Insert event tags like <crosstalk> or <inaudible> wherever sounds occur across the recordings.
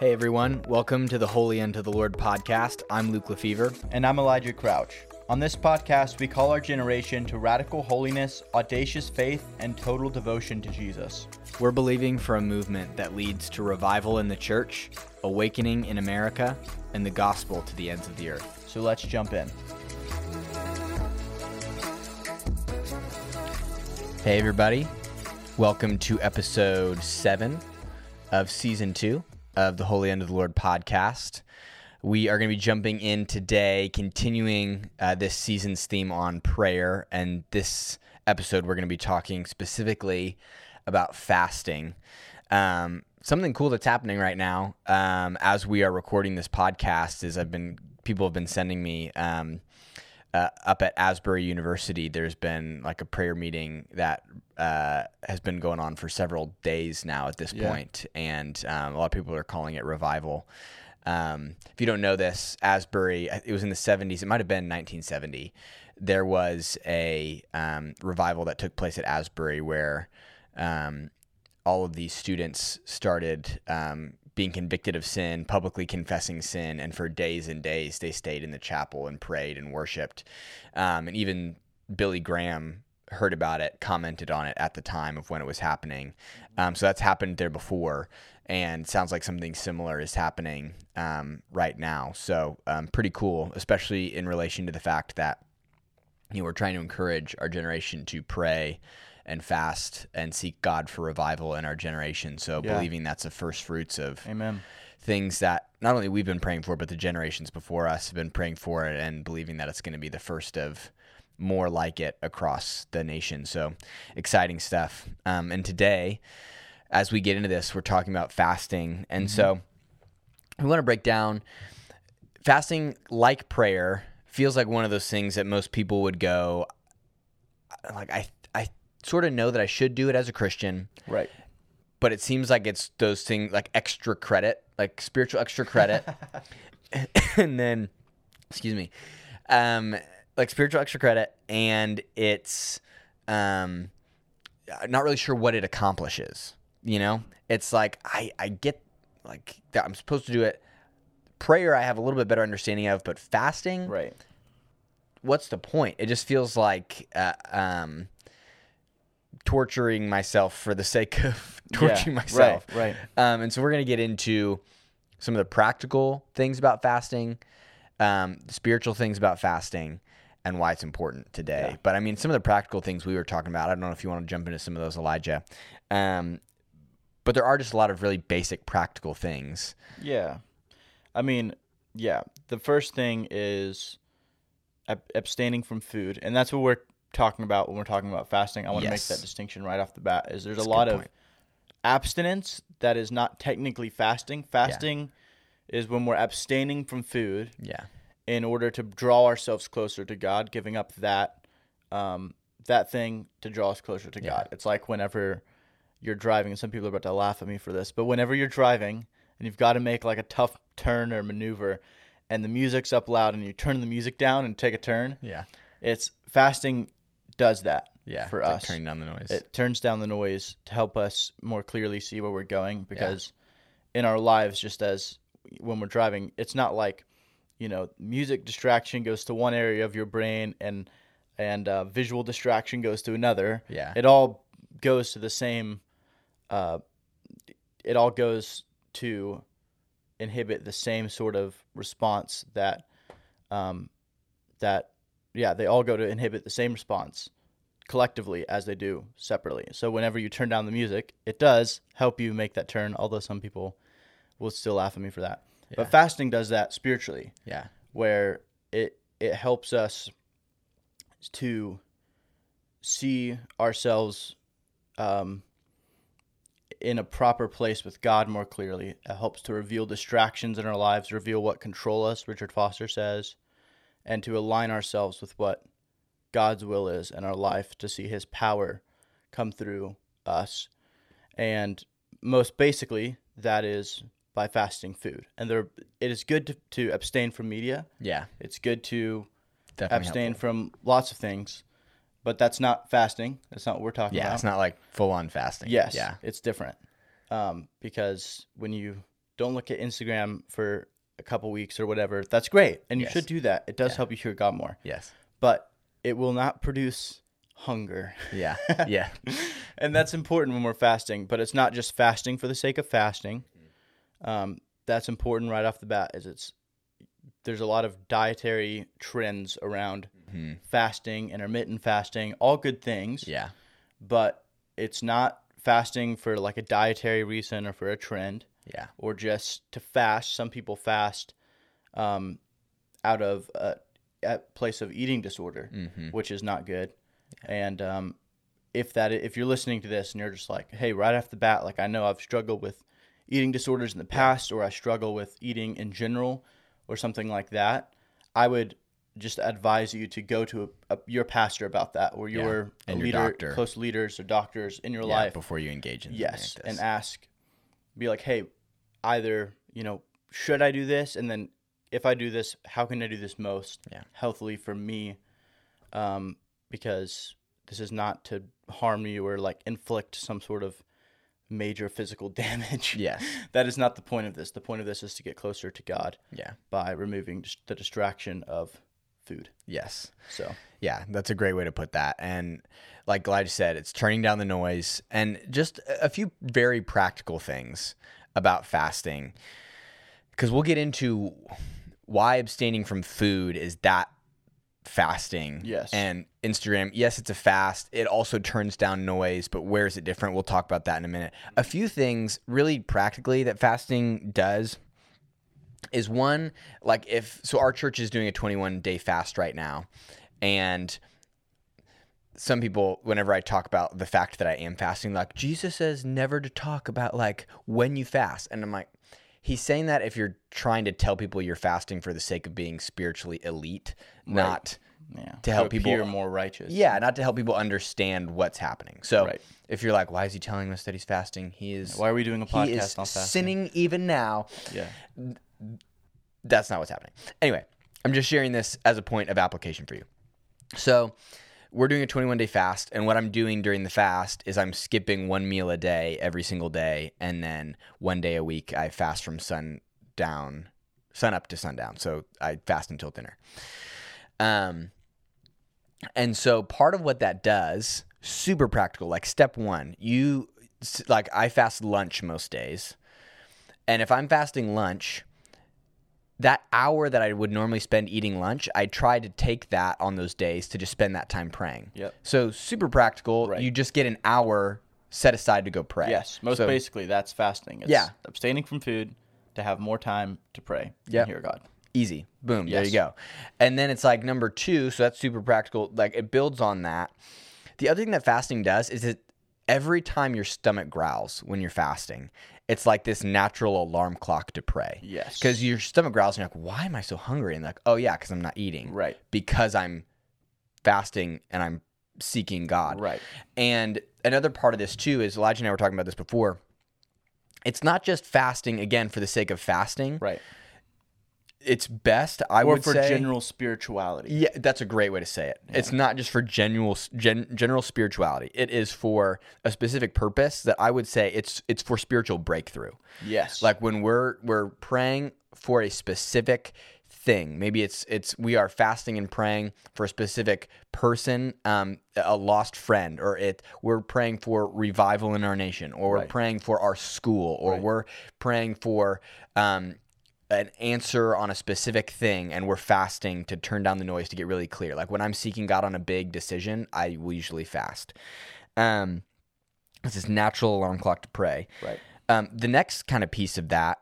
Hey everyone, welcome to the Holy Unto the Lord podcast. I'm Luke Lefevre. And I'm Elijah Crouch. On this podcast, we call our generation to radical holiness, audacious faith, and total devotion to Jesus. We're believing for a movement that leads to revival in the church, awakening in America, and the gospel to the ends of the earth. So let's jump in. Hey everybody, welcome to episode seven of season two of the Holy Unto the Lord podcast. We are going to be jumping in today, continuing uh, this season's theme on prayer. And this episode, we're going to be talking specifically about fasting. Um, something cool that's happening right now um, as we are recording this podcast is I've been people have been sending me um, uh, up at Asbury University. There's been like a prayer meeting that uh, has been going on for several days now at this Yeah. point, and um, a lot of people are calling it revival. Um, if you don't know this, Asbury, it was in the 70s. It might have been 1970. There was a um, revival that took place at Asbury where um, all of these students started um, being convicted of sin, publicly confessing sin, and for days and days they stayed in the chapel and prayed and worshipped. Um, and even Billy Graham heard about it, commented on it at the time of when it was happening. Um, so that's happened there before, and sounds like something similar is happening um, right now. So um, pretty cool, especially in relation to the fact that you know, we're trying to encourage our generation to pray and fast and seek God for revival in our generation. So Yeah. believing that's the first fruits of Amen. things that not only we've been praying for, but the generations before us have been praying for it and believing that it's going to be the first of more like it across the nation. So exciting stuff. Um, and today, as we get into this, we're talking about fasting. And so we want to break down fasting like prayer feels like one of those things that most people would go like I sort of know that I should do it as a Christian Right. but it seems like it's those things like extra credit, like spiritual extra credit, <laughs> <laughs> and then, excuse me, um, like spiritual extra credit, and it's um, not really sure what it accomplishes. You know, it's like I I get like that I'm supposed to do it. Prayer, I have a little bit better understanding of, but fasting, Right. what's the point? It just feels like uh, um, torturing myself for the sake of <laughs> torturing Yeah, myself. Right. Right. Um, and so we're going to get into some of the practical things about fasting, um, the spiritual things about fasting, and why it's important today. Yeah. But I mean, some of the practical things we were talking about, I don't know if you want to jump into some of those, Elijah. Um, but there are just a lot of really basic practical things. Yeah. I mean, yeah. The first thing is ab- abstaining from food, and that's what we're talking about when we're talking about fasting. I want to make that distinction right off the bat. Is there's That's a lot of point. abstinence that is not technically fasting. Fasting is when we're abstaining from food Yeah. in order to draw ourselves closer to God, giving up that um, that thing to draw us closer to Yeah. God. It's like whenever you're driving, and some people are about to laugh at me for this, but whenever you're driving and you've got to make like a tough turn or maneuver, and the music's up loud, and you turn the music down and take a turn, Yeah. it's fasting does that Yeah. for like us. turning down the noise. It turns down the noise to help us more clearly see where we're going because in our lives, just as when we're driving, it's not like, you know, music distraction goes to one area of your brain and and uh, visual distraction goes to another. yeah. It all goes to the same. Uh, it all goes to inhibit the same sort of response that, um, that, yeah, they all go to inhibit the same response collectively as they do separately. So whenever you turn down the music, it does help you make that turn. Although some people will still laugh at me for that, Yeah. but fasting does that spiritually yeah. where it it helps us to see ourselves um, in a proper place with God more clearly. It helps to reveal distractions in our lives, reveal what control us, Richard Foster says, and to align ourselves with what God's will is in our life to see his power come through us. And most basically, that is by fasting food. And there it is good to, to abstain from media. Yeah. It's good to Definitely abstain helpful. from lots of things, but that's not fasting. That's not what we're talking Yeah, about. Yeah, it's not like full on fasting. Yes, Yeah. it's different um, because when you don't look at Instagram for a couple weeks or whatever. That's great, and you Yes. should do that. It does help you hear God more, Yes. but it will not produce hunger. Yeah. <laughs> Yeah. and that's important when we're fasting. But it's not just fasting for the sake of fasting. Um, that's important right off the bat. Is it's there's a lot of dietary trends around fasting, intermittent fasting, all good things. yeah. But it's not fasting for like a dietary reason or for a trend Yeah. or just to fast. Some people fast um, out of a, a place of eating disorder, which is not good. And um, if that if you're listening to this and you're just like, hey, right off the bat, like I know I've struggled with eating disorders in the past, or I struggle with eating in general, or something like that, I would just advise you to go to a, a, your pastor about that, or your, your leader, doctor. close leaders or doctors in your Yeah, life before you engage in yes like and ask be like hey either you know should i do this and then if i do this how can i do this most Yeah. healthily for me um, because this is not to harm you or like inflict some sort of major physical <laughs> damage Yes. <laughs> that is not the point of this the point of this is to get closer to god Yeah. by removing the distraction of food Yes. so Yeah, that's a great way to put that. And like Elijah said, it's turning down the noise and just a a few very practical things about fasting. Because we'll get into why abstaining from food is that fasting. Yes. And Instagram, yes, it's a fast. It also turns down noise, but where is it different? We'll talk about that in a minute. A few things really practically that fasting does is one like if so our church is doing a 21 day fast right now. And some people whenever i talk about the fact that i am fasting like jesus says never to talk about like when you fast. And i'm like he's saying that if you're trying to tell people you're fasting for the sake of being spiritually elite not yeah. To help appear people- more righteous. Yeah not to help people understand what's happening. So Right. if you're like why is he telling us that he's fasting? He is why are we doing a he podcast is on fasting? sinning even now. Yeah that's not what's happening. Anyway, I'm just sharing this as a point of application for you. So, we're doing a 21 day fast, and what I'm doing during the fast is I'm skipping one meal a day every single day, and then one day a week I fast from sundown, sun up to sundown. So I fast until dinner. Um, and so part of what that does, super practical. Like step one, you like I fast lunch most days, and if I'm fasting lunch, that hour that I would normally spend eating lunch, I try to take that on those days to just spend that time praying. Yep. So super practical. Right. You just get an hour set aside to go pray. Yes, most So- basically that's fasting. It's Yeah. abstaining from food to have more time to pray Yep. and hear God. Easy. Boom. There you go. And then it's like number two. So that's super practical. Like it builds on that. The other thing that fasting does is it every time your stomach growls when you're fasting, it's like this natural alarm clock to pray. Yes. Because your stomach growls and you're like, why am I so hungry? And like, oh yeah, because I'm not eating. Right. Because I'm fasting and I'm seeking God. Right. And another part of this too is Elijah and I were talking about this before. It's not just fasting again for the sake of fasting. Right. It's best, I Or would for say. general spirituality. Yeah, that's a great way to say it. It's not just for general gen, general spirituality. It is for a specific purpose that I would say it's it's for spiritual breakthrough. Yes. Like when we're we're praying for a specific thing. Maybe it's it's we are fasting and praying for a specific person, um, a lost friend, or it we're praying for revival in our nation, or we're praying for our school, or we're praying for um, an answer on a specific thing and we're fasting to turn down the noise to get really clear. Like when I'm seeking God on a big decision, I will usually fast. Um, it's this natural alarm clock to pray. Right. Um, the next kind of piece of that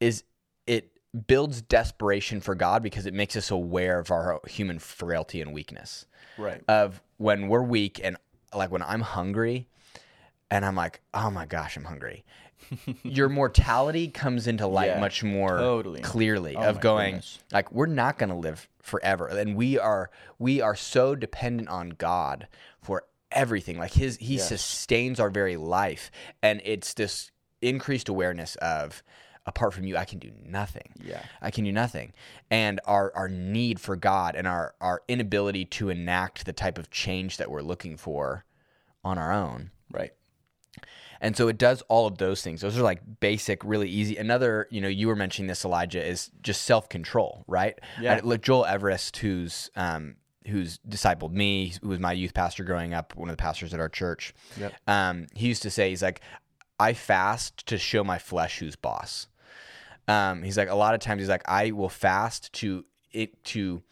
is it builds desperation for God because it makes us aware of our human frailty and weakness. Right. Of when we're weak and like when I'm hungry and I'm like, oh my gosh, I'm hungry. Your mortality comes into light Yeah, much more totally. clearly Oh of going goodness. like we're not going to live forever and we are we are so dependent on God for everything like his he Yes. sustains our very life and it's this increased awareness of apart from you I can do nothing Yeah. I can do nothing and our our need for God and our our inability to enact the type of change that we're looking for on our own Right. And so it does all of those things. Those are like basic, really easy. Another, you know, you were mentioning this, Elijah, is just self control, right? Yeah. I- Joel Everest, who's um, who's discipled me, who was my youth pastor growing up, one of the pastors at our church. Yep. Um, he used to say, he's like, I fast to show my flesh who's boss. Um, he's like, a lot of times he's like, I will fast to it to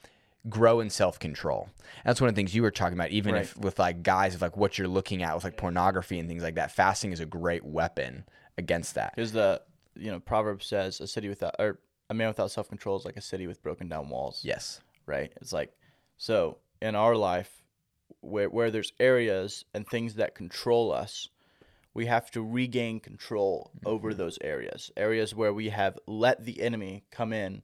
grow in self control. That's one of the things you were talking about, even if with like guys, of like what you're looking at with like pornography and things like that. Fasting is a great weapon against that. Because the you know proverb says a city without or a man without self control is like a city with broken down walls. Yes. right? It's like so in our life where where there's areas and things that control us, we have to regain control over those areas. Areas where we have let the enemy come in,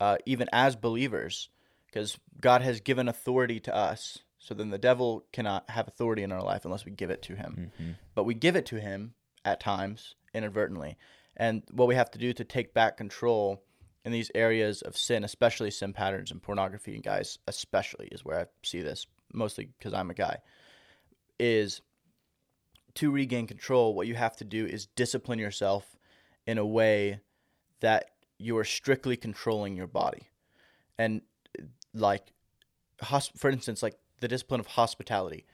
uh, even as believers, because God has given authority to us. So then the devil cannot have authority in our life unless we give it to him. Mm-hmm. But we give it to him at times inadvertently. And what we have to do to take back control in these areas of sin, especially sin patterns and pornography, and guys, especially is where I see this mostly because I'm a guy, is to regain control. What you have to do is discipline yourself in a way that you are strictly controlling your body, and like, hosp- for instance, like the discipline of hospitality.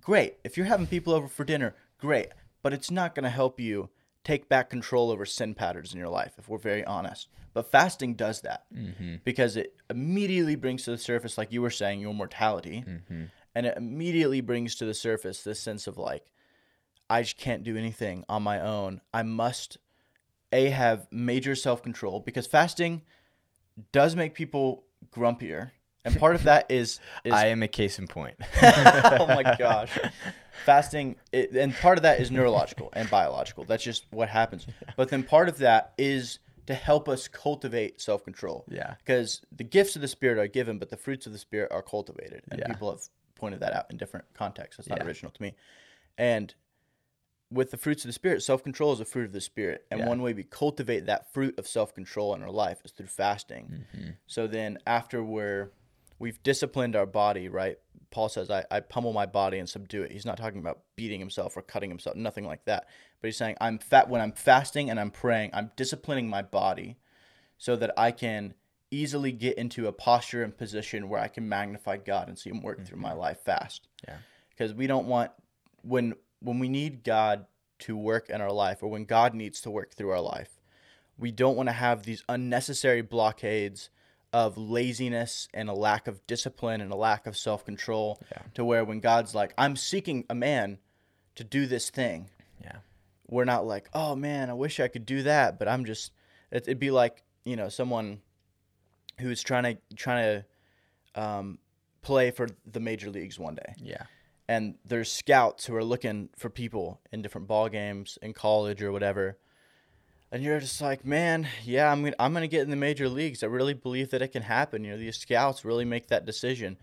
Great if you're having people over for dinner, great, but it's not going to help you take back control over sin patterns in your life if we're very honest. But fasting does that mm-hmm. because it immediately brings to the surface, like you were saying, your mortality, mm-hmm. and it immediately brings to the surface this sense of like, I just can't do anything on my own. I must a have major self control because fasting does make people grumpier, and part of that is is I am a case in point. <laughs> oh my gosh. <laughs> Fasting, it, and part of that is neurological and biological. That's just what happens. But then part of that is to help us cultivate self control. Yeah. Because the gifts of the Spirit are given, but the fruits of the Spirit are cultivated. And Yeah. people have pointed that out in different contexts. That's not Yeah. original to me. And with the fruits of the Spirit, self control is a fruit of the Spirit. And Yeah. one way we cultivate that fruit of self control in our life is through fasting. Mm-hmm. So then after we're we've disciplined our body, right? Paul says, I, I pummel my body and subdue it. He's not talking about beating himself or cutting himself, nothing like that. But he's saying, I'm fat when I'm fasting and I'm praying, I'm disciplining my body so that I can easily get into a posture and position where I can magnify God and see him work through my mm-hmm. life fast. Yeah. Because we don't want when when we need God to work in our life or when God needs to work through our life, we don't want to have these unnecessary blockades of laziness and a lack of discipline and a lack of self-control Yeah. to where when God's like, I'm seeking a man to do this thing, yeah. we're not like, oh man, I wish I could do that, but I'm just. it- It'd be like you know someone who's trying to trying to um, play for the major leagues one day, Yeah. and there's scouts who are looking for people in different ball games in college or whatever. And you're just like, man, yeah, I'm gonna, I'm gonna get in the major leagues. I really believe that it can happen. You know, these scouts really make that decision,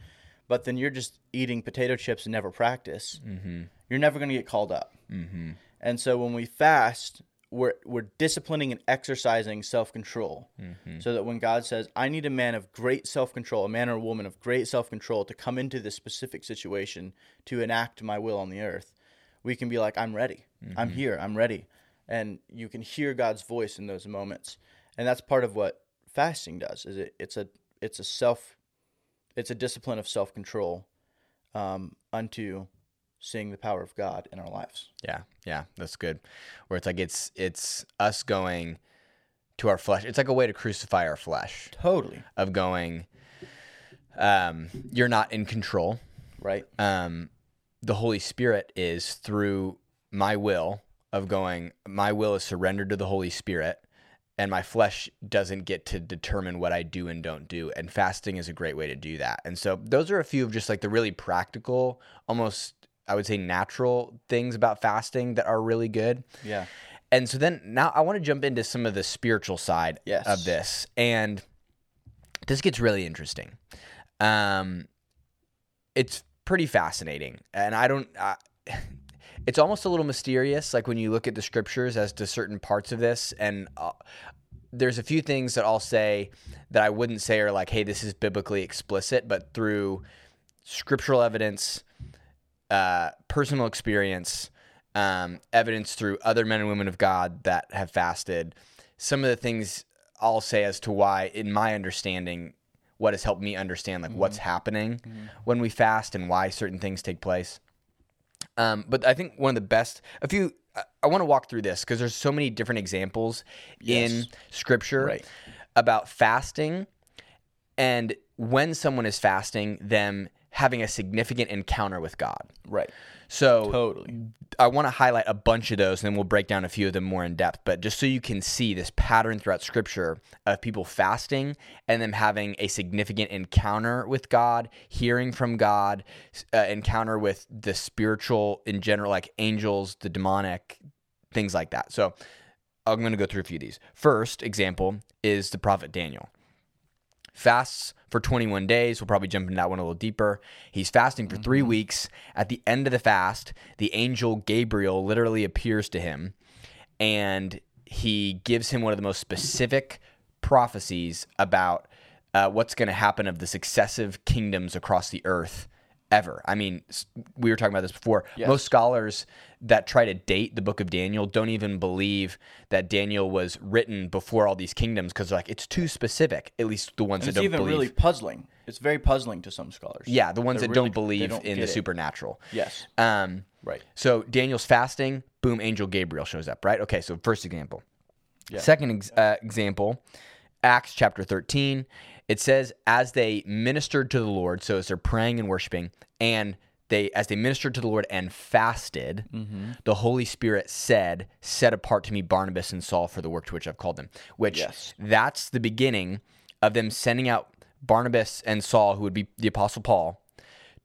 but then you're just eating potato chips and never practice. Mm-hmm. You're never gonna get called up. Mm-hmm. And so when we fast, we're we're disciplining and exercising self control, Mm-hmm. so that when God says, "I need a man of great self control, a man or a woman of great self control to come into this specific situation to enact my will on the earth," we can be like, "I'm ready. I'm here. I'm ready," and you can hear God's voice in those moments, and that's part of what fasting does. Is it? It's a it's a self, it's a discipline of self control, um, unto seeing the power of God in our lives. Yeah, yeah, that's good. Where it's like it's it's us going to our flesh. It's like a way to crucify our flesh Totally. of going. Um, you're not in control. Right. Um, the Holy Spirit is through my will of going. My will is surrendered to the Holy Spirit, and my flesh doesn't get to determine what I do and don't do. And fasting is a great way to do that. And so those are a few of just like the really practical, almost I would say natural things about fasting that are really good. Yeah. And so then now I want to jump into some of the spiritual side Yes. of this. And this gets really interesting. Um, it's pretty fascinating. And I don't, uh, it's almost a little mysterious, like when you look at the scriptures as to certain parts of this. And uh, there's a few things that I'll say that I wouldn't say are like, hey, this is biblically explicit, but through scriptural evidence, uh, personal experience, um, evidence through other men and women of God that have fasted. Some of the things I'll say as to why, in my understanding, what has helped me understand like what's happening when we fast and why certain things take place. Um, but I think one of the best, a few, I, I want to walk through this because there's so many different examples in Scripture Right. about fasting and when someone is fasting, them having a significant encounter with God. Right. So Totally. I want to highlight a bunch of those, and then we'll break down a few of them more in depth. But just so you can see this pattern throughout Scripture of people fasting and them having a significant encounter with God, hearing from God, uh, encounter with the spiritual in general, like angels, the demonic, things like that. So I'm going to go through a few of these. First example is the prophet Daniel fasts for 21 days. We'll probably jump into that one a little deeper. He's fasting for three weeks. At the end of the fast, the angel Gabriel literally appears to him and he gives him one of the most specific prophecies about uh, what's going to happen of the successive kingdoms across the earth ever. I mean, we were talking about this before. Yes. Most scholars that try to date the book of Daniel don't even believe that Daniel was written before all these kingdoms because like it's too specific. At least the ones And that don't even believe. really puzzling. It's very puzzling to some scholars. yeah, the ones They're that really- don't believe don't in the it. supernatural. Yes. Um, Right. so Daniel's fasting. Boom, angel Gabriel shows up. Right. Okay. So first example. Yeah. Second ex- uh, example, Acts chapter 13. It says, as they ministered to the Lord, so as they're praying and worshiping, and they as they ministered to the Lord and fasted, Mm-hmm. the Holy Spirit said, Set apart to me Barnabas and Saul for the work to which I've called them. Which Yes. that's the beginning of them sending out Barnabas and Saul, who would be the Apostle Paul,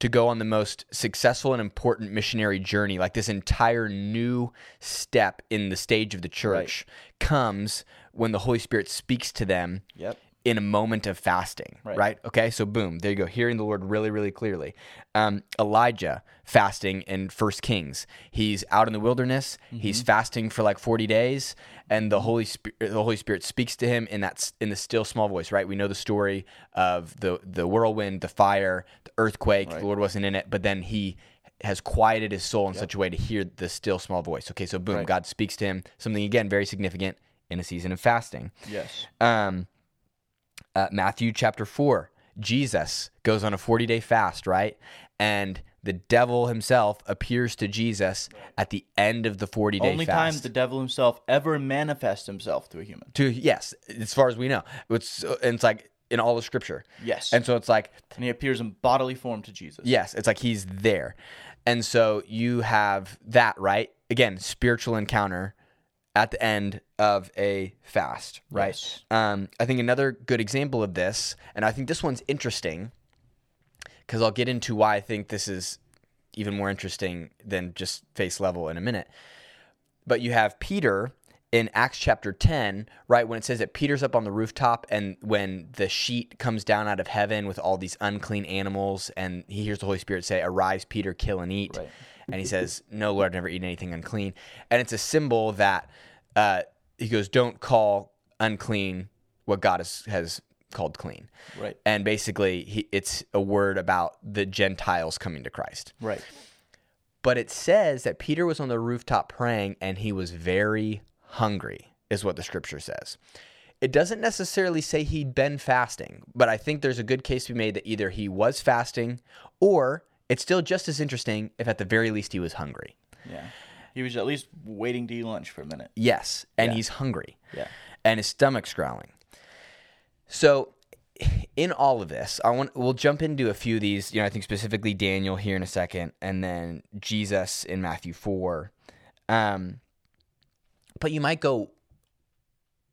to go on the most successful and important missionary journey, like this entire new step in the stage of the church, comes when the Holy Spirit speaks to them Yep. In a moment of fasting, right. Right. Okay, so boom, there you go, hearing the Lord really, really clearly. Um, Elijah fasting in First Kings. He's out in the wilderness. He's fasting for like forty days, and the Holy Spirit, the Holy Spirit speaks to him in that in the still small voice. Right? We know the story of the the whirlwind, the fire, the earthquake. The Lord wasn't in it, but then he has quieted his soul in such a way to hear the still small voice. Okay, so boom, Right. God speaks to him. Something again very significant in a season of fasting. Yes. Um, uh, Matthew chapter 4, Jesus goes on a 40 day fast, right? And the devil himself appears to Jesus at the end of the 40 day fast Only time the devil himself ever manifests himself to a human. to yes, as far as we know, it's and it's like in all of Scripture, Yes. and so it's like and he appears in bodily form to Jesus. yes, it's like he's there, and so you have that right again, spiritual encounter at the end of a fast, right? Yes. Um, I think another good example of this, and I think this one's interesting because I'll get into why I think this is even more interesting than just face level in a minute. But you have Peter in Acts chapter 10, right, when it says that Peter's up on the rooftop and when the sheet comes down out of heaven with all these unclean animals, and he hears the Holy Spirit say, Arise, Peter, kill and eat. Right. And he says, No, Lord, I've never eaten anything unclean. And it's a symbol that uh, he goes, Don't call unclean what God has, has called clean. Right. And basically, he, it's a word about the Gentiles coming to Christ. Right. But it says that Peter was on the rooftop praying and he was very hungry, is what the scripture says. It doesn't necessarily say he'd been fasting, but I think there's a good case to be made that either he was fasting or it's still just as interesting if at the very least he was hungry. Yeah. He was at least waiting to eat lunch for a minute. Yes, and Yeah. he's hungry. Yeah. and his stomach's growling. So, in all of this, I want we'll jump into a few of these. You know, I think specifically Daniel here in a second, and then Jesus in Matthew four. Um, but you might go,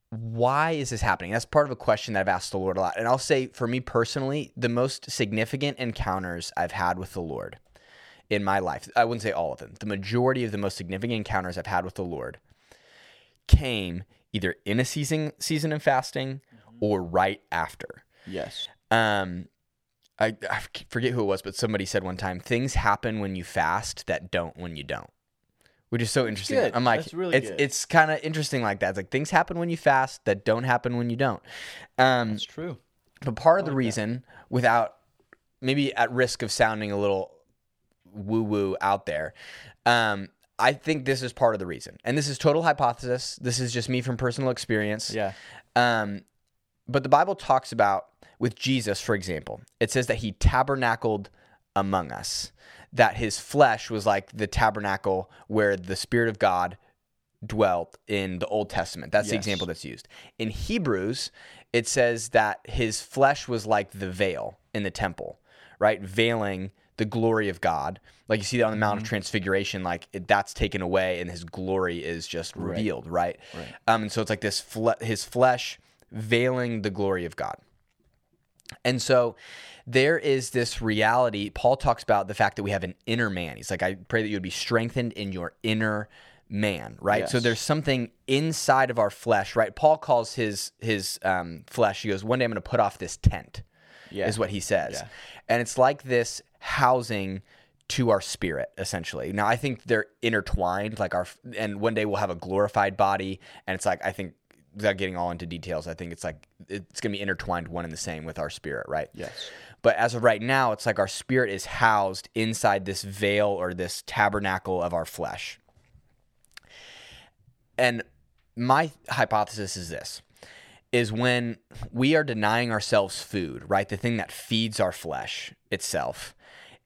why is this happening? That's part of a question that I've asked the Lord a lot, and I'll say for me personally, the most significant encounters I've had with the Lord in my life. I wouldn't say all of them. The majority of the most significant encounters I've had with the Lord came either in a season season of fasting or right after. Yes. Um, I, I forget who it was, but somebody said one time, "Things happen when you fast that don't when you don't," which is so interesting. good. I'm like, really it's good. it's kind of interesting like that. It's like things happen when you fast that don't happen when you don't. Um, That's true. but part of the reason, without maybe at risk of sounding a little woo woo out there, um, I think this is part of the reason, and this is total hypothesis. This is just me from personal experience. Yeah. Um, but the Bible talks about with Jesus, for example, it says that he tabernacled among us, that his flesh was like the tabernacle where the Spirit of God dwelt in the Old Testament. That's the example that's used. In Hebrews, it says that his flesh was like the veil in the temple, right? Veiling the glory of God. Like you see that on the Mount of Transfiguration, like it, that's taken away and his glory is just revealed, right? Right. Um, and so it's like this fle- his flesh veiling the glory of God. And so there is this reality. Paul talks about the fact that we have an inner man. He's like, I pray that you would be strengthened in your inner man, right? So there's something inside of our flesh, right? Paul calls his his um, flesh. He goes, one day I'm going to put off this tent. Yeah. Is what he says, Yeah. and it's like this housing to our spirit essentially. Now I think they're intertwined, like our, and one day we'll have a glorified body, and it's like I think without getting all into details, I think it's like it's going to be intertwined one and the same with our spirit, right? Yes. But as of right now, it's like our spirit is housed inside this veil or this tabernacle of our flesh. And my hypothesis is this is when we are denying ourselves food, right? The thing that feeds our flesh itself.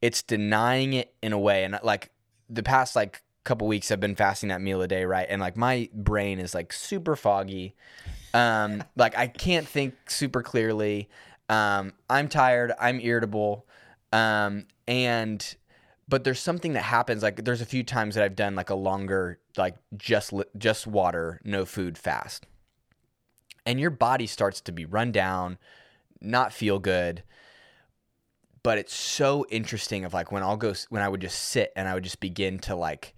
It's denying it in a way and like the past like couple weeks I've been fasting that meal a day, right? And like my brain is like super foggy. Um <laughs> like I can't think super clearly. Um I'm tired, I'm irritable. Um and but there's something that happens like there's a few times that I've done like a longer like just just water, no food fast. And your body starts to be run down, not feel good. But it's so interesting of like when I'll go when I would just sit and I would just begin to like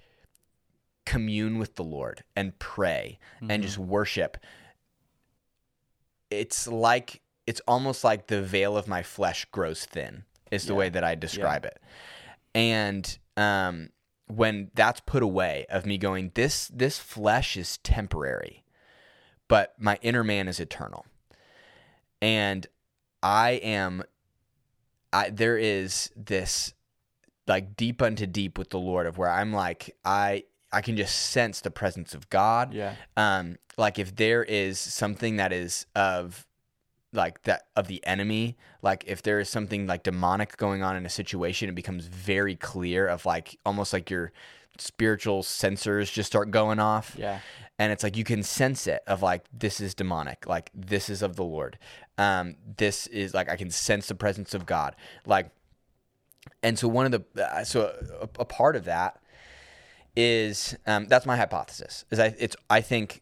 commune with the Lord and pray and just worship. It's like it's almost like the veil of my flesh grows thin. Is the Yeah. way that I describe it. And um, when that's put away, of me going, this this flesh is temporary, but my inner man is eternal, and I am. I there is this like deep unto deep with the Lord of where I'm like I I can just sense the presence of God. Yeah. Um, like if there is something that is of like that of the enemy, like if there is something like demonic going on in a situation, it becomes very clear of like almost like your spiritual sensors just start going off. Yeah. And it's like you can sense it of like this is demonic, like this is of the Lord. Um, this is like I can sense the presence of God. Like and so one of the uh, so a, a part of that is um, that's my hypothesis is I it's I think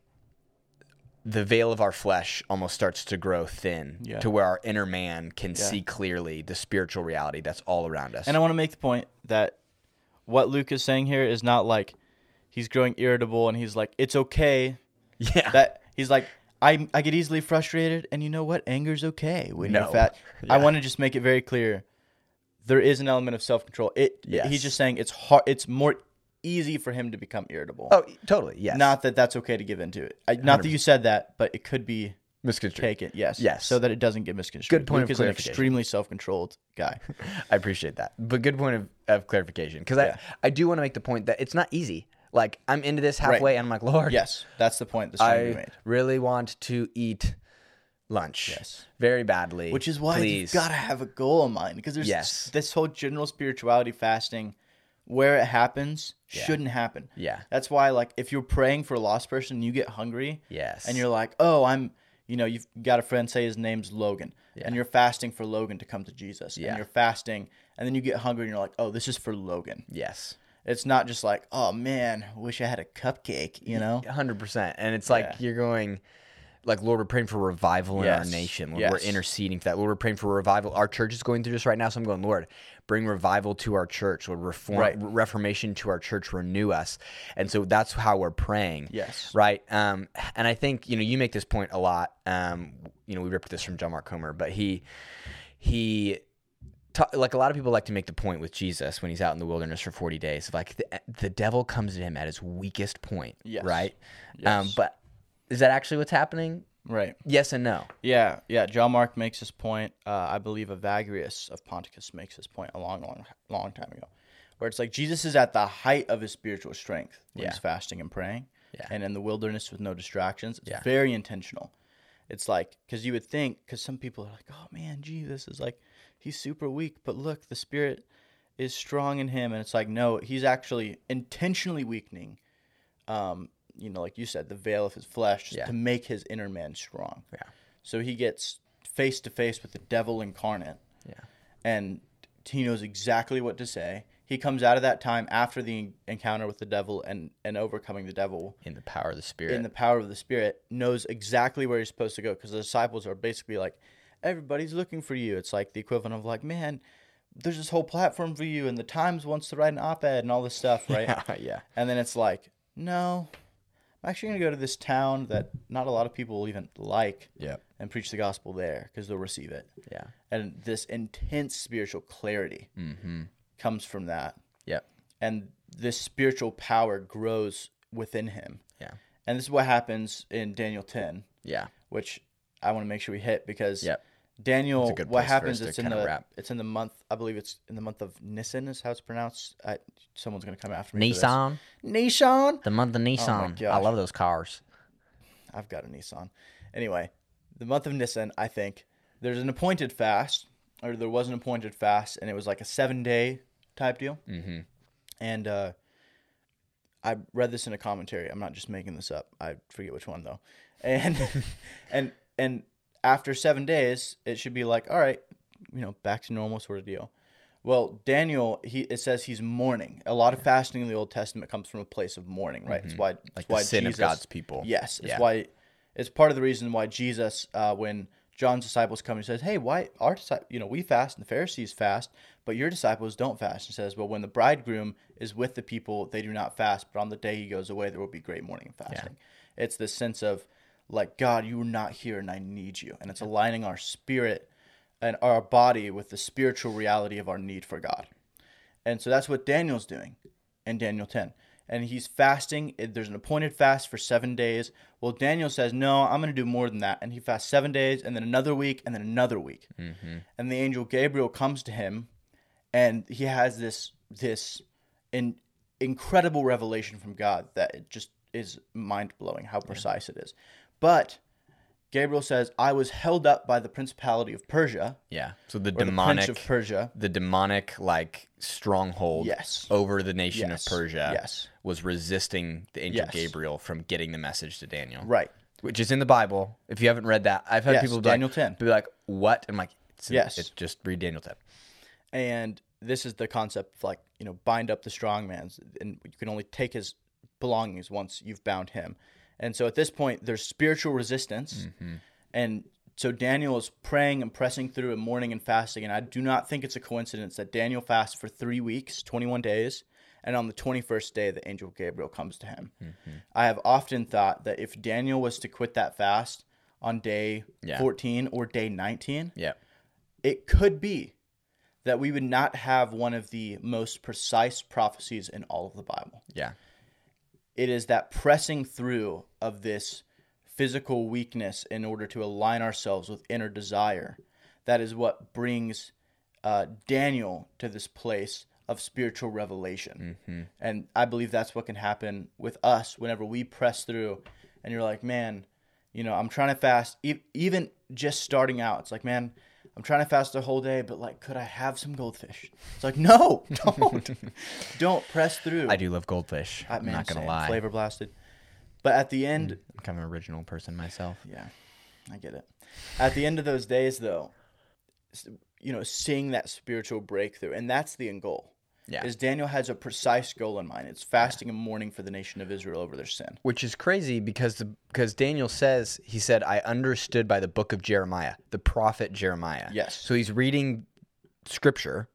the veil of our flesh almost starts to grow thin Yeah. to where our inner man can Yeah. see clearly the spiritual reality that's all around us. And I want to make the point that what Luke is saying here is not like he's growing irritable and he's like, it's okay yeah, that he's like, I, I get easily frustrated, and you know what? Anger's okay when No. you're fat. <laughs> I want to just make it very clear. There is an element of self control. It Yes. he's just saying it's hard. It's more easy for him to become irritable. oh totally yes, Not that that's okay to give into it. I, not that you said that, but it could be misconstrued. taken. Yes. Yes. So that it doesn't get misconstrued. Good point Luke of is an clarification. extremely self controlled guy. <laughs> I appreciate that. But good point of, of clarification because Yeah. I I do want to make the point that it's not easy. Like I'm into this halfway and I'm like, Lord, yes. That's the point that's trying to be I made. really want to eat lunch. Yes. Very badly. Which is why please. you've got to have a goal in mind because there's Yes. this whole general spirituality fasting where it happens Yeah. shouldn't happen. Yeah. That's why like if you're praying for a lost person you get hungry Yes. and you're like, "Oh, I'm you know, you've got a friend say his name's Logan and you're fasting for Logan to come to Jesus Yeah. and you're fasting and then you get hungry and you're like, "Oh, this is for Logan." Yes. It's not just like, "Oh man, wish I had a cupcake," you know? hundred percent. And it's like Yeah. you're going like Lord, we're praying for revival in our nation. Lord, Yes. We're interceding for that. Lord, we're praying for revival. Our church is going through this right now. So I'm going, Lord, bring revival to our church. Lord, reform Right. reformation to our church, renew us. And so that's how we're praying. Yes. Right. Um, and I think, you know, you make this point a lot. Um, you know, we ripped this from John Mark Comer, but he he like a lot of people like to make the point with Jesus when he's out in the wilderness for 40 days of like the, the devil comes to him at his weakest point, Yes. right? Um, but is that actually what's happening? Right. Yes and no. Yeah, yeah. John Mark makes this point. Uh, I believe Evagrius of Ponticus makes this point a long, long, long time ago, where it's like Jesus is at the height of his spiritual strength when Yeah. he's fasting and praying, Yeah. and in the wilderness with no distractions. It's Yeah. very intentional. It's like because you would think because some people are like, oh man, Jesus is like he's super weak, but look, the Spirit is strong in him, and it's like no, he's actually intentionally weakening. Um, you know, like you said, the veil of his flesh Yeah. to make his inner man strong. Yeah. So he gets face to face with the devil incarnate Yeah. and he knows exactly what to say. He comes out of that time after the encounter with the devil and, and overcoming the devil In the power of the Spirit. in the power of the Spirit, knows exactly where he's supposed to go because the disciples are basically like, everybody's looking for you. It's like the equivalent of like, man, there's this whole platform for you, and the Times wants to write an op-ed and all this stuff, right? yeah. <laughs> yeah. And then it's like, no, I'm actually going to go to this town that not a lot of people will even like Yeah. and preach the gospel there because they'll receive it Yeah. and this intense spiritual clarity Mm-hmm. comes from that Yep. and this spiritual power grows within him Yeah. and this is what happens in daniel 10 Yeah. which i want to make sure we hit because Yep. Daniel what happens it's in the wrap. it's in the month i believe it's in the month of Nissan is how it's pronounced I, someone's going to come after me. Nissan. nissan The month of Oh Nissan. I love those cars. I've got a Nissan. Anyway, the month of Nissan. I think there's an appointed fast, or there was an appointed fast, and it was like a seven day type deal. Mm-hmm. And uh, I read this in a commentary. I'm not just making this up. I forget which one though. And <laughs> and and after seven days, it should be like, all right, you know, back to normal sort of deal. Well, Daniel, he it says he's mourning. A lot of fasting in the Old Testament comes from a place of mourning, right? It's why it's Mm-hmm. Like the why sin Jesus, of God's people. Yes, it's Yeah. why it's part of the reason why Jesus, uh, when John's disciples come, he says, "Hey, why our you know we fast and the Pharisees fast, but your disciples don't fast." He says, "Well, when the bridegroom is with the people, they do not fast, but on the day he goes away, there will be great mourning and fasting." It's this sense of like God, you are not here, and I need you, and it's aligning our spirit and our body with the spiritual reality of our need for God. And so that's what Daniel's doing in Daniel 10. And he's fasting. There's an appointed fast for seven days. Well, Daniel says, No, I'm going to do more than that. And he fasts seven days, and then another week, and then another week. Mm-hmm. And the angel Gabriel comes to him, and he has this this in, incredible revelation from God that it just is mind blowing how precise it is. But Gabriel says, I was held up by the principality of Persia, Yeah. So the the demonic, prince of Persia. the demonic like stronghold Yes. over the nation Yes. of Persia Yes. was resisting the angel Yes. Gabriel from getting the message to Daniel. Right. Which is in the Bible. If you haven't read that, I've had people be Daniel like, 10. be like, "What?" I'm like, it's Yes. it's just read Daniel 10. and this is the concept of like you know bind up the strong man's and you can only take his belongings once you've bound him and so at this point there's spiritual resistance mm-hmm. and so daniel is praying and pressing through and mourning and fasting and i do not think it's a coincidence that daniel fasts for three weeks 21 days and on the 21st day the angel gabriel comes to him mm-hmm. i have often thought that if daniel was to quit that fast on day Yeah. 14 or day 19 Yeah. it could be that we would not have one of the most precise prophecies in all of the Bible. Yeah. It is that pressing through of this physical weakness in order to align ourselves with inner desire that is what brings uh, Daniel to this place of spiritual revelation. And I believe that's what can happen with us whenever we press through and you're like, man, you know, I'm trying to fast, e- even just starting out. It's like, man, I'm trying to fast the whole day, but like, could I have some goldfish? It's like, no, <laughs> don't, don't press through. I do love goldfish. I- I'm not gonna same. lie. Flavor blasted. But at the end, I'm kind of an original person myself. yeah, I get it. At the end of those days, though, you know, seeing that spiritual breakthrough, and that's the end goal. Yeah. Is Daniel has a precise goal in mind. It's fasting and mourning for the nation of Israel over their sin. Which is crazy because the because Daniel says he said I understood by the book of Jeremiah, the prophet Jeremiah. Yes. So he's reading scripture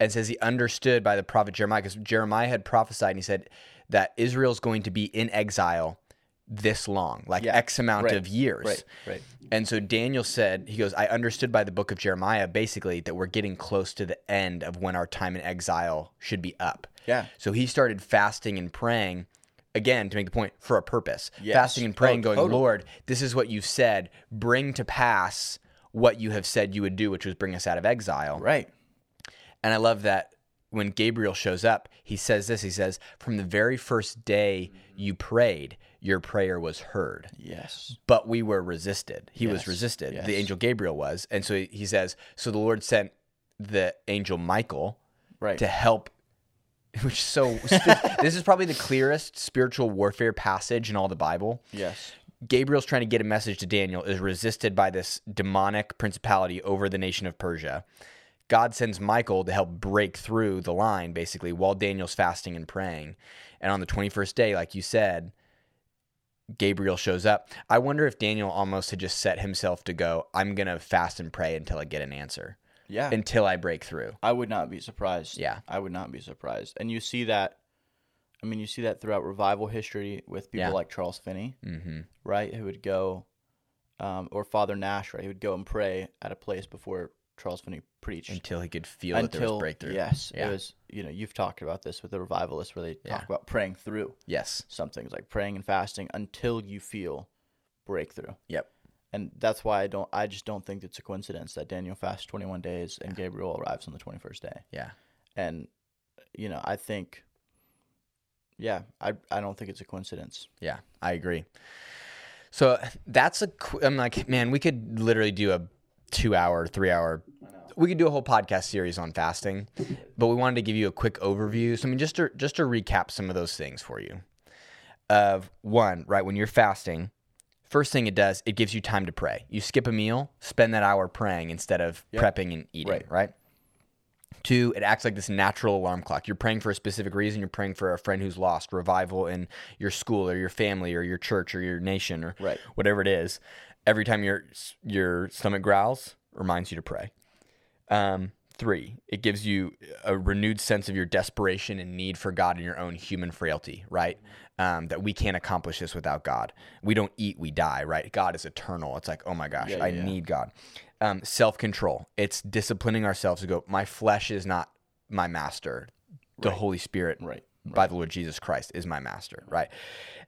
and says he understood by the prophet Jeremiah because Jeremiah had prophesied and he said that Israel's going to be in exile this long, like Yeah. X amount Right. of years. Right, right. And so Daniel said, he goes, I understood by the book of Jeremiah basically that we're getting close to the end of when our time in exile should be up. Yeah. So he started fasting and praying again to make the point for a purpose. Yes. Fasting and praying, Oh, going, totally. Lord, this is what you've said. Bring to pass what you have said you would do, which was bring us out of exile. Right. And I love that when Gabriel shows up, he says this. He says, "From the very first day you prayed, your prayer was heard." Yes. but we were resisted. He was resisted. yes. The angel Gabriel was. And so he- says, so the Lord sent the angel Michael Right. to help <laughs> which is so <laughs> this is probably the clearest spiritual warfare passage in all the Bible. yes. Gabriel's trying to get a message to Daniel is resisted by this demonic principality over the nation of Persia. God sends Michael to help break through the line basically while Daniel's fasting and praying. And on the 21st day, like you said, Gabriel shows up. I wonder if Daniel almost had just set himself to go, I'm going to fast and pray until I get an answer, Yeah. until I break through. I would not be surprised. Yeah. I would not be surprised. And you see that I mean, you see that throughout revival history with people Yeah. like Charles Finney, Mm-hmm. right? Who would go um, or Father Nash, right? He would go and pray at a place before Charles Finney preached. Until he could feel that there was until breakthrough. yes, Yeah. it was. You know, you've talked about this with the revivalists, where they Yeah. talk about praying through Yes. some things, like praying and fasting until you feel breakthrough. Yep. And that's why I don't. I just don't think it's a coincidence that Daniel fasts twenty one days and Gabriel arrives on the twenty first day. Yeah. And you know, I think, yeah, I I don't think it's a coincidence. Yeah, I agree. So that's a. I'm like, man, we could literally do a two-hour, three-hour. We could do a whole podcast series on fasting, but we wanted to give you a quick overview. So I mean, just to just to recap some of those things for you. Of one, right when you're fasting, first thing it does, it gives you time to pray. You skip a meal, spend that hour praying instead of prepping and eating. Right. right? Two, it acts like this natural alarm clock. You're praying for a specific reason. You're praying for a friend who's lost, revival in your school or your family or your church or your nation or Right. whatever it is. Every time your your stomach growls, reminds you to pray. Um, three, it gives you a renewed sense of your desperation and need for God and your own human frailty, right? Um, that we can't accomplish this without God. We don't eat, we die, right? God is eternal. It's like, oh my gosh, Yeah, I yeah, need God. Um, Self control. It's disciplining ourselves to go, my flesh is not my master. The Holy Spirit, Right. by the Lord Jesus Christ, is my master, right?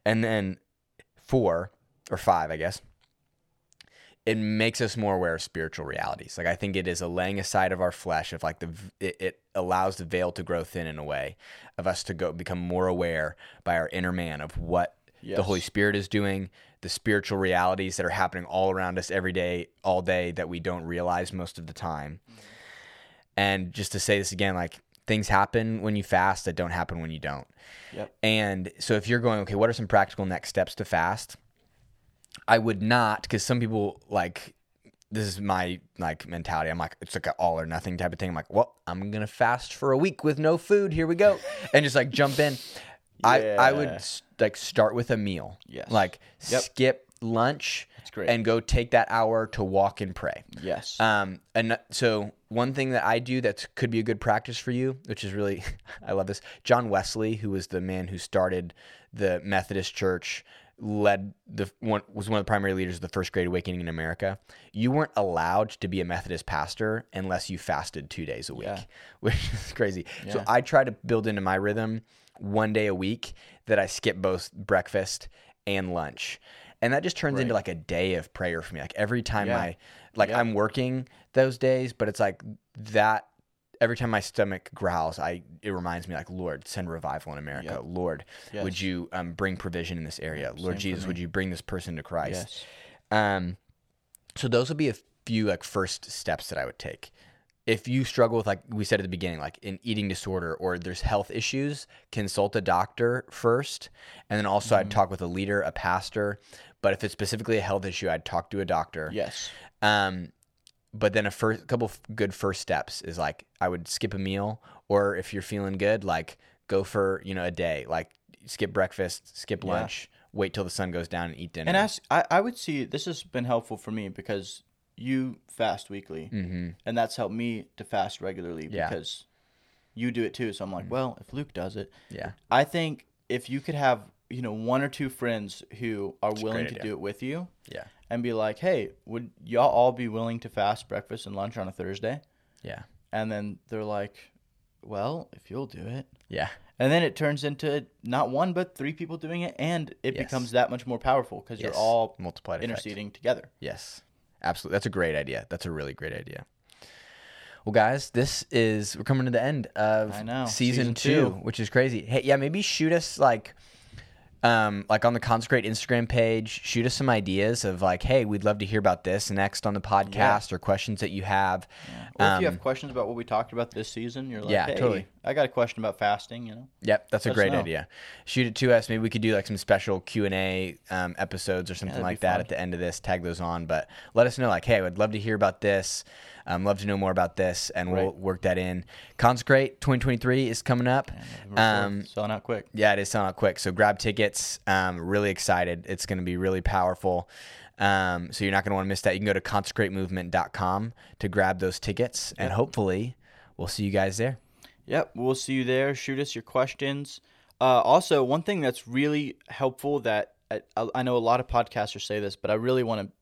And then four or five, I guess, it makes us more aware of spiritual realities. Like I think it is a laying aside of our flesh of like the it, it allows the veil to grow thin in a way of us to go become more aware by our inner man of what the Holy Spirit is doing, the spiritual realities that are happening all around us every day, all day that we don't realize most of the time. And just to say this again, like things happen when you fast that don't happen when you don't. Yep. And so if you're going, okay, what are some practical next steps to fast? I would not, because some people like this is my like mentality. I'm like, it's like an all or nothing type of thing. I'm like, well, I'm gonna fast for a week with no food. Here we go, <laughs> and just like jump in. I I would like start with a meal. Yes. Like Yep. skip lunch. That's great. And go take that hour to walk and pray. Yes. Um, and so one thing that I do that could be a good practice for you, which is really, <laughs> I love this. John Wesley, who was the man who started the Methodist Church, led the one was one of the primary leaders of the First Great Awakening in America. You weren't allowed to be a Methodist pastor unless you fasted two days a week, Yeah. <laughs> which is crazy. So I try to build into my rhythm one day a week that I skip both breakfast and lunch. And that just turns into like a day of prayer for me. Like every time Yeah. I like Yeah. I'm working those days, but it's like that every time my stomach growls, I it reminds me like Lord, send revival in America. Yep. Lord, would you um, bring provision in this area? Lord same Jesus, would you bring this person to Christ? yes. Um, so those would be a few like first steps that I would take. If you struggle with like we said at the beginning, like an eating disorder or there's health issues, consult a doctor first, and then also Mm-hmm. I'd talk with a leader, a pastor. But if it's specifically a health issue, I'd talk to a doctor. Yes. Um, but then a first couple good first steps is like I would skip a meal, or if you're feeling good, like go for you know a day, like skip breakfast, skip Yeah. lunch, wait till the sun goes down and eat dinner. And ask, I, I would see this has been helpful for me because you fast weekly, mm-hmm. and that's helped me to fast regularly Yeah. because you do it too. So I'm like, well, if Luke does it, Yeah, I think if you could have you know one or two friends who are willing to idea. do it with you yeah, and be like, hey, would y'all all be willing to fast breakfast and lunch on a Thursday? yeah, And then they're like, well, if you'll do it. yeah, And then it turns into not one but three people doing it, and it Yes. becomes that much more powerful because you're all multiplied effect. interceding together. Yes, absolutely. That's a great idea. That's a really great idea. Well, guys, this is we're coming to the end of I know. season, Season two, two. which is crazy. Hey, yeah, maybe shoot us like, um, like on the Consecrate Instagram page. Shoot us some ideas of like, hey, we'd love to hear about this next on the podcast or questions that you have. Or if you Um, have questions about what we talked about this season, you're like, Yeah, hey, totally. I got a question about fasting. You know, Yep, that's a Let us great idea. Shoot it to us. Maybe we could do like some special Q and A um, episodes or something that'd like that fun. at the end of this. Tag those on, but let us know. Like, hey, I would love to hear about this. Um, love to know more about this, and we'll Right. work that in. Consecrate 2023 is coming up. Um, selling out quick. yeah, it is selling out quick. So grab tickets. Um, really excited. It's going to be really powerful. Um, so you're not going to want to miss that. You can go to consecratemovement.com to grab those tickets, and hopefully we'll see you guys there. Yep, we'll see you there. Shoot us your questions. Uh, also, one thing that's really helpful that I, I know a lot of podcasters say this, but I really want to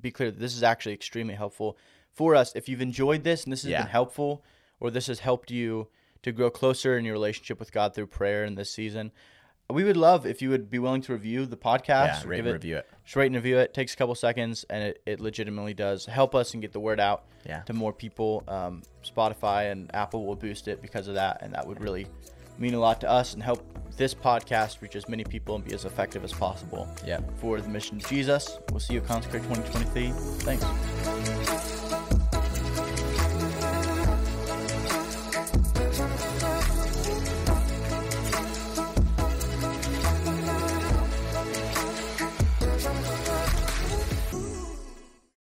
be clear that this is actually extremely helpful for us. If you've enjoyed this and this has Yeah. been helpful, or this has helped you to grow closer in your relationship with God through prayer in this season, we would love if you would be willing to review the podcast. Yeah, rate give and it, review it. Just rate and review it. Takes a couple seconds, and it, it legitimately does help us and get the word out Yeah. to more people. Um, Spotify and Apple will boost it because of that, and that would really mean a lot to us and help this podcast reach as many people and be as effective as possible Yep. for the mission of Jesus. We'll see you at Consecrate 2023. Thanks.